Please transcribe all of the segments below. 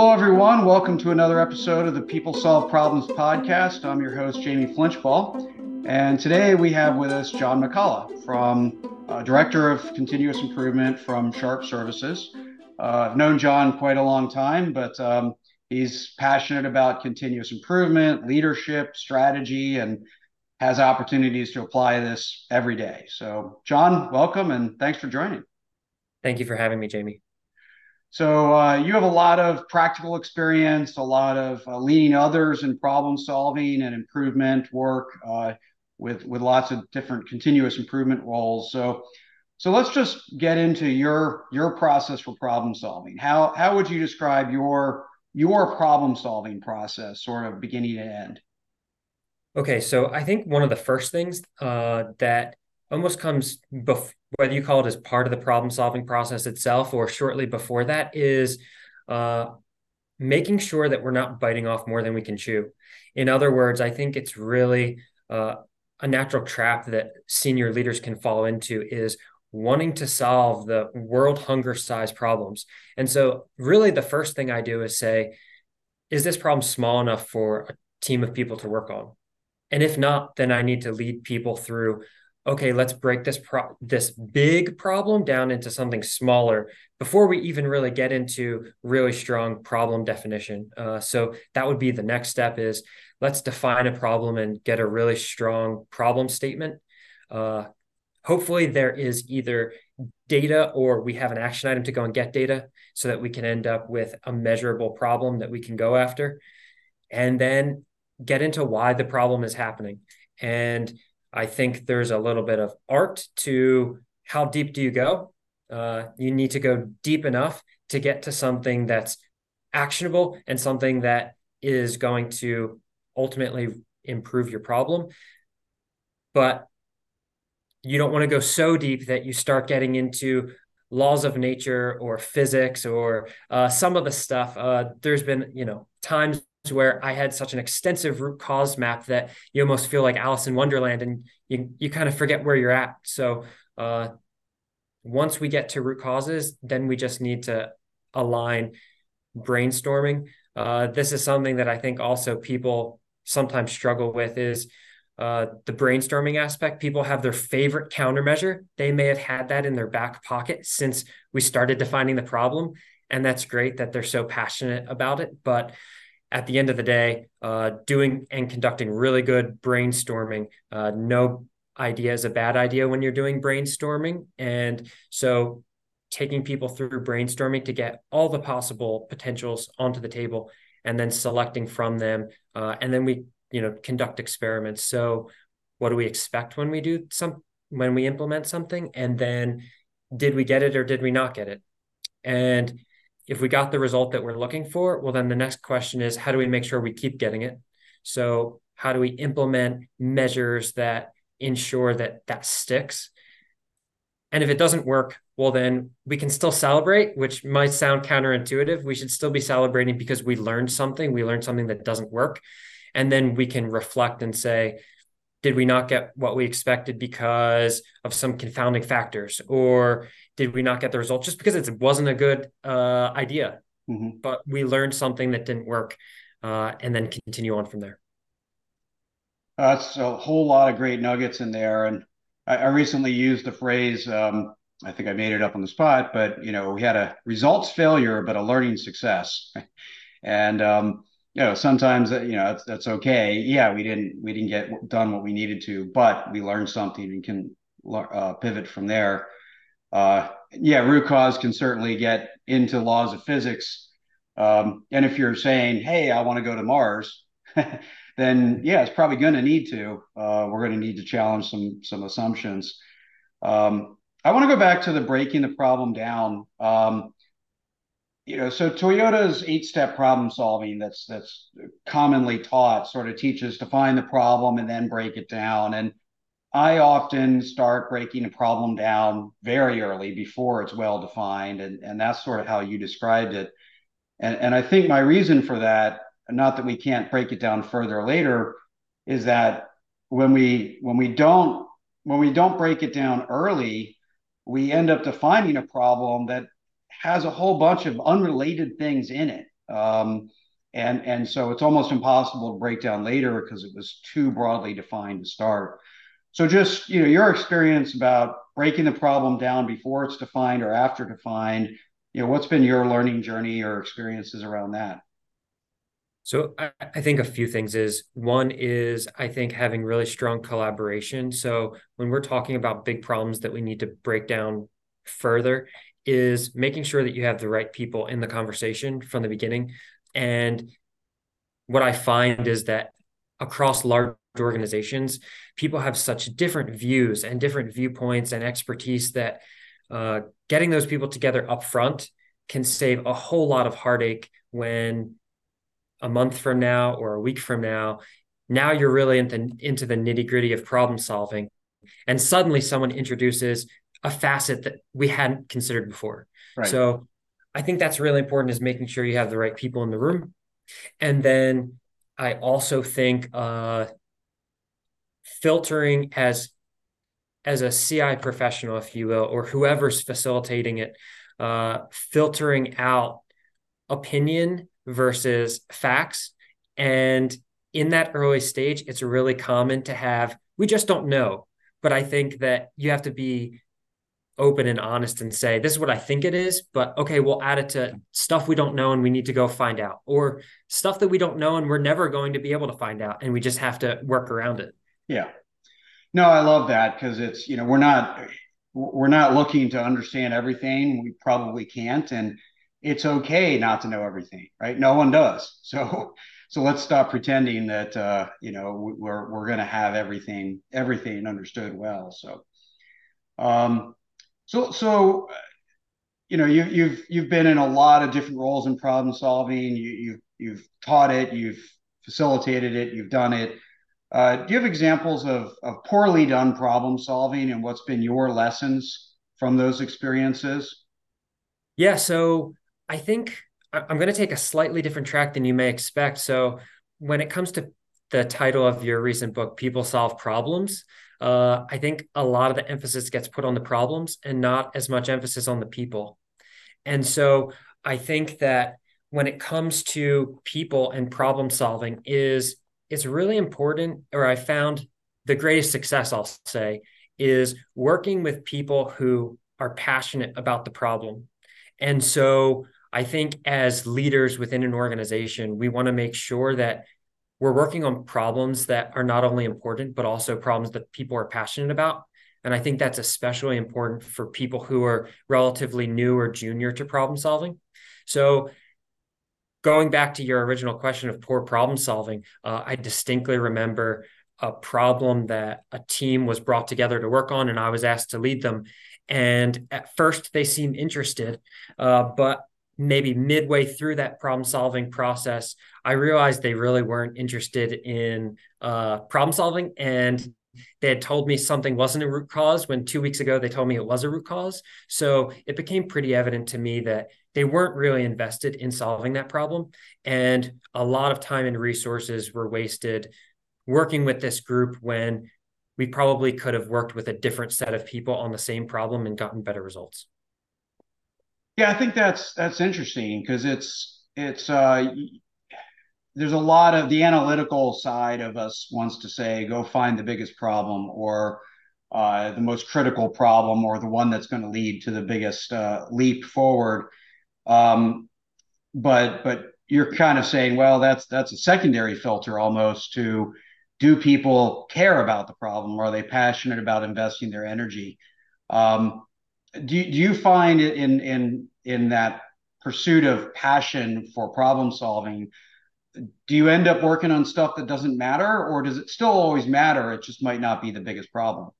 Hello, everyone. Welcome to another episode of the People Solve Problems podcast. I'm your host, Jamie Flinchbaugh. And today we have with us John McCullough from uh, Director of Continuous Improvement from Sharp Services. Uh, I've known John quite a long time, but um, he's passionate about continuous improvement, leadership, strategy, and has opportunities to apply this every day. So, John, welcome and thanks for joining. Thank you for having me, Jamie. So, uh, you have a lot of practical experience, a lot of uh, leading others in problem solving and improvement work uh, with with lots of different continuous improvement roles. So, so let's just get into your your process for problem solving. How how would you describe your your problem solving process, sort of beginning to end? Okay, so I think one of the first things uh, that almost comes before, whether you call it as part of the problem solving process itself or shortly before that, is uh, making sure that we're not biting off more than we can chew. In other words, I think it's really uh, a natural trap that senior leaders can fall into is wanting to solve the world hunger size problems. And so, really, the first thing I do is say, is this problem small enough for a team of people to work on? And if not, then I need to lead people through okay, let's break this pro- this big problem down into something smaller before we even really get into really strong problem definition. Uh, so that would be the next step is let's define a problem and get a really strong problem statement. Uh, hopefully there is either data or we have an action item to go and get data so that we can end up with a measurable problem that we can go after. And then get into why the problem is happening. And I think there's a little bit of art to how deep do you go? Uh, you need to go deep enough to get to something that's actionable and something that is going to ultimately improve your problem. But you don't want to go so deep that you start getting into laws of nature or physics or uh, some of the stuff. Uh, there's been, you know, times where I had such an extensive root cause map that you almost feel like Alice in Wonderland and you, you kind of forget where you're at. So uh, once we get to root causes, then we just need to align brainstorming. Uh, this is something that I think also people sometimes struggle with is uh, the brainstorming aspect. People have their favorite countermeasure. They may have had that in their back pocket since we started defining the problem. And that's great that they're so passionate about it. But at the end of the day, uh, doing and conducting really good brainstorming. Uh, no idea is a bad idea when you're doing brainstorming. And so taking people through brainstorming to get all the possible potentials onto the table and then selecting from them. Uh, and then we, you know, conduct experiments. So what do we expect when we do some, when we implement something? And then did we get it or did we not get it? And if we got the result that we're looking for, well, then the next question is how do we make sure we keep getting it? So, how do we implement measures that ensure that that sticks? And if it doesn't work, well, then we can still celebrate, which might sound counterintuitive. We should still be celebrating because we learned something, we learned something that doesn't work. And then we can reflect and say, did we not get what we expected because of some confounding factors or did we not get the result just because it wasn't a good uh, idea. Mm-hmm. but we learned something that didn't work uh, and then continue on from there. That's a whole lot of great nuggets in there. And i, I recently used the phrase um, i think i made it up on the spot but you know we had a results failure but a learning success. And um, you know sometimes you know that's, that's okay. Yeah we didn't we didn't get done what we needed to but we learned something and can uh, pivot from there uh, yeah root cause can certainly get into laws of physics. Um, and if you're saying hey i want to go to mars then yeah it's probably going to need to. Uh, we're going to need to challenge some some assumptions. Um, i want to go back to the breaking the problem down. Um, you know, so Toyota's eight-step problem solving that's that's commonly taught sort of teaches define the problem and then break it down. And I often start breaking a problem down very early before it's well defined, and and that's sort of how you described it. And and I think my reason for that, not that we can't break it down further later, is that when we when we don't when we don't break it down early, we end up defining a problem that has a whole bunch of unrelated things in it. Um, and and so it's almost impossible to break down later because it was too broadly defined to start. So just you know your experience about breaking the problem down before it's defined or after defined. You know what's been your learning journey or experiences around that? So I, I, think a few things is one is I think having really strong collaboration. So when we're talking about big problems that we need to break down further, is making sure that you have the right people in the conversation from the beginning. And what I find is that across large organizations, people have such different views and different viewpoints and expertise that uh, getting those people together up front can save a whole lot of heartache when a month from now or a week from now, now you're really into, into the nitty gritty of problem solving. And suddenly someone introduces a facet that we hadn't considered before. Right. So I think that's really important is making sure you have the right people in the room. And then I also think uh, filtering as as a CI professional, if you will, or whoever's facilitating it, uh, filtering out opinion versus facts. And in that early stage, it's really common to have, we just don't know. But I think that you have to be open and honest and say, this is what I think it is, but okay, we'll add it to stuff we don't know and we need to go find out, or stuff that we don't know and we're never going to be able to find out and we just have to work around it. Yeah. No, I love that because it's, you know, we're not we're not looking to understand everything. We probably can't. And it's okay not to know everything, right? No one does. So so let's stop pretending that uh, you know we're we're going to have everything everything understood well. So um, so so you know you you've you've been in a lot of different roles in problem solving. You you've you've taught it, you've facilitated it, you've done it. Uh, do you have examples of of poorly done problem solving and what's been your lessons from those experiences? Yeah, so I think I'm going to take a slightly different track than you may expect. So, when it comes to the title of your recent book, People Solve Problems, uh, I think a lot of the emphasis gets put on the problems and not as much emphasis on the people. And so, I think that when it comes to people and problem solving, is it's really important. Or I found the greatest success, I'll say, is working with people who are passionate about the problem. And so I think as leaders within an organization, we want to make sure that we're working on problems that are not only important, but also problems that people are passionate about. And I think that's especially important for people who are relatively new or junior to problem solving. So, going back to your original question of poor problem solving, uh, I distinctly remember a problem that a team was brought together to work on, and I was asked to lead them. And at first, they seemed interested, uh, but maybe midway through that problem solving process, I realized they really weren't interested in uh, problem solving. And they had told me something wasn't a root cause when two weeks ago they told me it was a root cause. So it became pretty evident to me that they weren't really invested in solving that problem. And a lot of time and resources were wasted working with this group when we probably could have worked with a different set of people on the same problem and gotten better results. Yeah, I think that's that's interesting because it's it's uh, there's a lot of the analytical side of us wants to say go find the biggest problem or uh, the most critical problem or the one that's going to lead to the biggest uh, leap forward. Um, but but you're kind of saying, well, that's that's a secondary filter almost to do people care about the problem? or Are they passionate about investing their energy? Um, do, do you find in in in that pursuit of passion for problem solving do you end up working on stuff that doesn't matter or does it still always matter? It just might not be the biggest problem.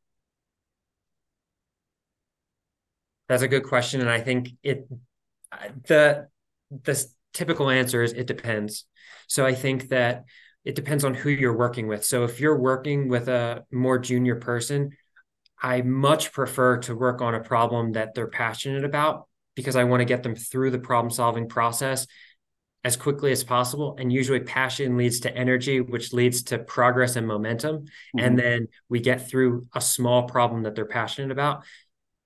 That's a good question and i think it the the typical answer is it depends. So i think that it depends on who you're working with. So if you're working with a more junior person I much prefer to work on a problem that they're passionate about because I want to get them through the problem solving process as quickly as possible. And usually, passion leads to energy, which leads to progress and momentum. Mm-hmm. And then we get through a small problem that they're passionate about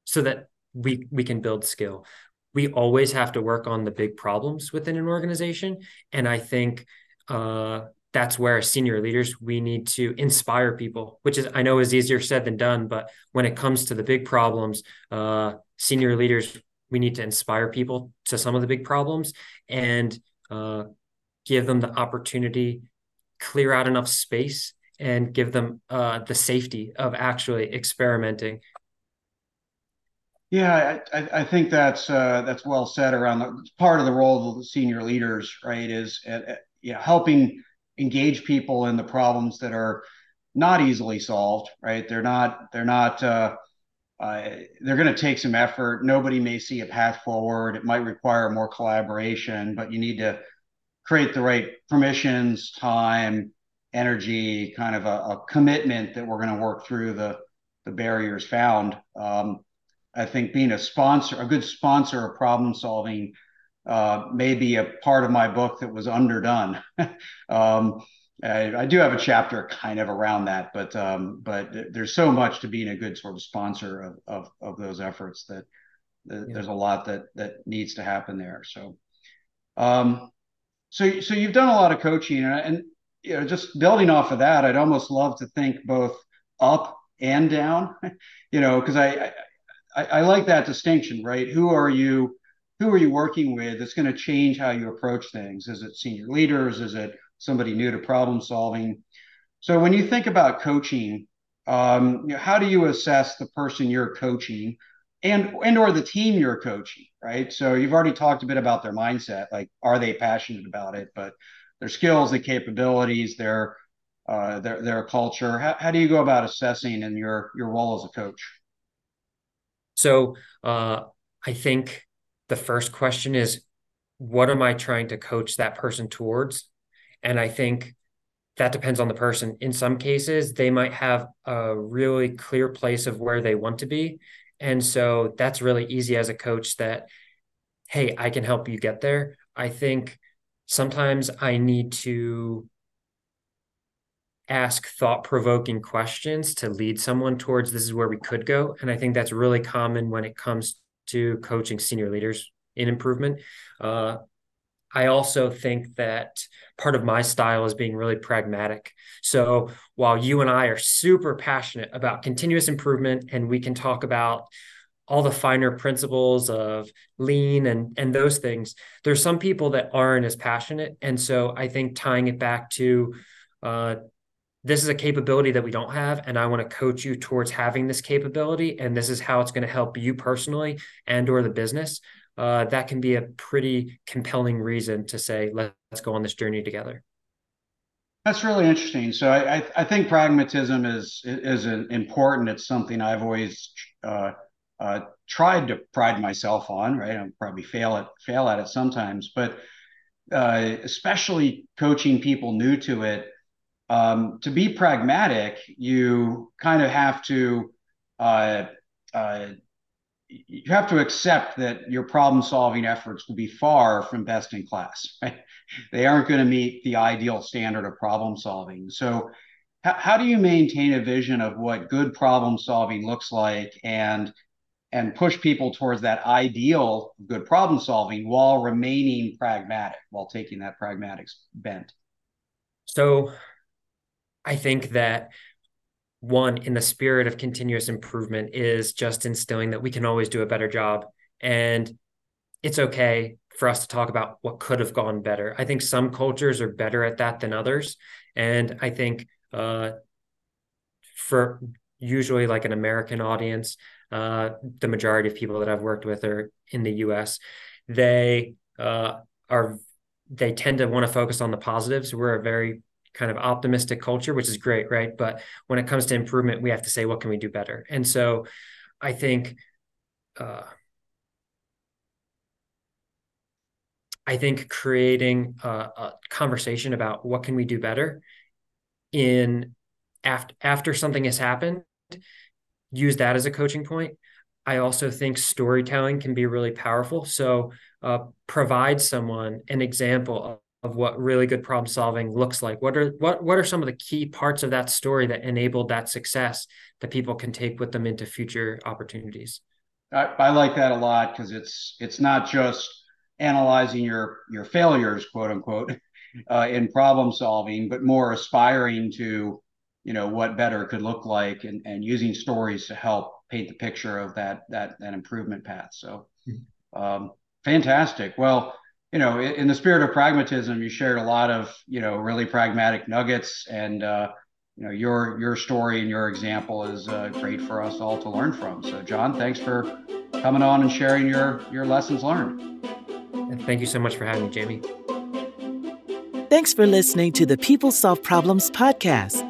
so that we, we can build skill. we always have to work on the big problems within an organization. And I think uh, that's where senior leaders we need to inspire people which is i know is easier said than done but when it comes to the big problems uh, senior leaders we need to inspire people to some of the big problems and uh, give them the opportunity clear out enough space and give them uh, the safety of actually experimenting yeah, I, I think that's uh, that's well said around the part of the role of the senior leaders, right? Is uh, uh you know helping engage people in the problems that are not easily solved, right? They're not, they're not, uh, uh, they're going to take some effort. Nobody may see a path forward. It might require more collaboration, but you need to create the right permissions, time, energy, kind of a, a commitment that we're going to work through the the barriers found. Um, I think being a sponsor, a good sponsor of problem solving, uh, maybe a part of my book that was underdone. um, I, I, do have a chapter kind of around that, but um, but there's so much to being a good sort of sponsor of of, of those efforts that, yeah. there's a lot that that needs to happen there. So, um, so so you've done a lot of coaching, and, and you know just building off of that, I'd almost love to think both up and down. you know, because I, I I like that distinction, right? Who are you? who are you working with that's going to change how you approach things? Is it senior leaders? Is it somebody new to problem solving? So when you think about coaching, um, you know, how do you assess the person you're coaching and and or the team you're coaching, right? So you've already talked a bit about their mindset, like are they passionate about it, but their skills, their capabilities, their uh, their their culture. How, how do you go about assessing in your your role as a coach? So uh, I think the first question is what am I trying to coach that person towards? And I think that depends on the person. In some cases, they might have a really clear place of where they want to be. And so that's really easy as a coach that, hey, I can help you get there. I think sometimes I need to ask thought provoking questions to lead someone towards this is where we could go. And I think that's really common when it comes to coaching senior leaders in improvement. Uh, I also think that part of my style is being really pragmatic. So while you and I are super passionate about continuous improvement and we can talk about all the finer principles of lean and and those things, there's some people that aren't as passionate. And so I think tying it back to uh, this is a capability that we don't have and i want to coach you towards having this capability and this is how it's going to help you personally and or the business uh, that can be a pretty compelling reason to say let's go on this journey together. That's really interesting. So i i, I think pragmatism is is important it's something i've always uh, uh, tried to pride myself on right? I'll probably fail at fail at it sometimes but uh, especially coaching people new to it um, to be pragmatic, you kind of have to uh, uh, you have to accept that your problem solving efforts will be far from best in class. Right? They aren't going to meet the ideal standard of problem solving. So, how, how do you maintain a vision of what good problem solving looks like and and push people towards that ideal good problem solving while remaining pragmatic, while taking that pragmatic bent? So I think that one, in the spirit of continuous improvement, is just instilling that we can always do a better job. And it's okay for us to talk about what could have gone better. I think some cultures are better at that than others. And I think uh, for usually like an American audience, uh, the majority of people that I've worked with are in the US, they uh, are they tend to want to focus on the positives. We're a very kind of optimistic culture, which is great, right? But when it comes to improvement, we have to say, what can we do better? And so I think, uh, I think creating a, a, conversation about what can we do better in after after something has happened, use that as a coaching point. I also think storytelling can be really powerful. So uh, provide someone an example of what really good problem solving looks like what are what what are some of the key parts of that story that enabled that success that people can take with them into future opportunities I, I like that a lot because it's it's not just analyzing your your failures, quote unquote, uh, in problem solving, but more aspiring to you know what better could look like and, and using stories to help paint the picture of that that that improvement path. So hmm. um, fantastic. Well, you know, in, in, the spirit of pragmatism, you shared a lot of you know really pragmatic nuggets, and uh, you know your your story and your example is uh, great for us all to learn from. So, John, thanks for coming on and sharing your your lessons learned. Thank you so much for having me, Jamie. Thanks for listening to the People Solve Problems podcast.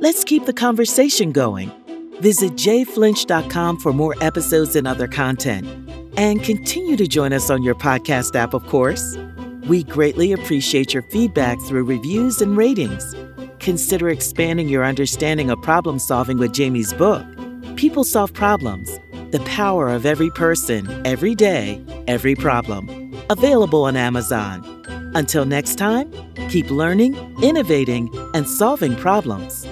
Let's keep the conversation going. Visit jflinch.com for more episodes and other content. And continue to join us on your podcast app, of course. We greatly appreciate your feedback through reviews and ratings. Consider expanding your understanding of problem solving with Jamie's book, People Solve Problems The Power of Every Person, Every Day, Every Problem. Available on Amazon. Until next time, keep learning, innovating, and solving problems.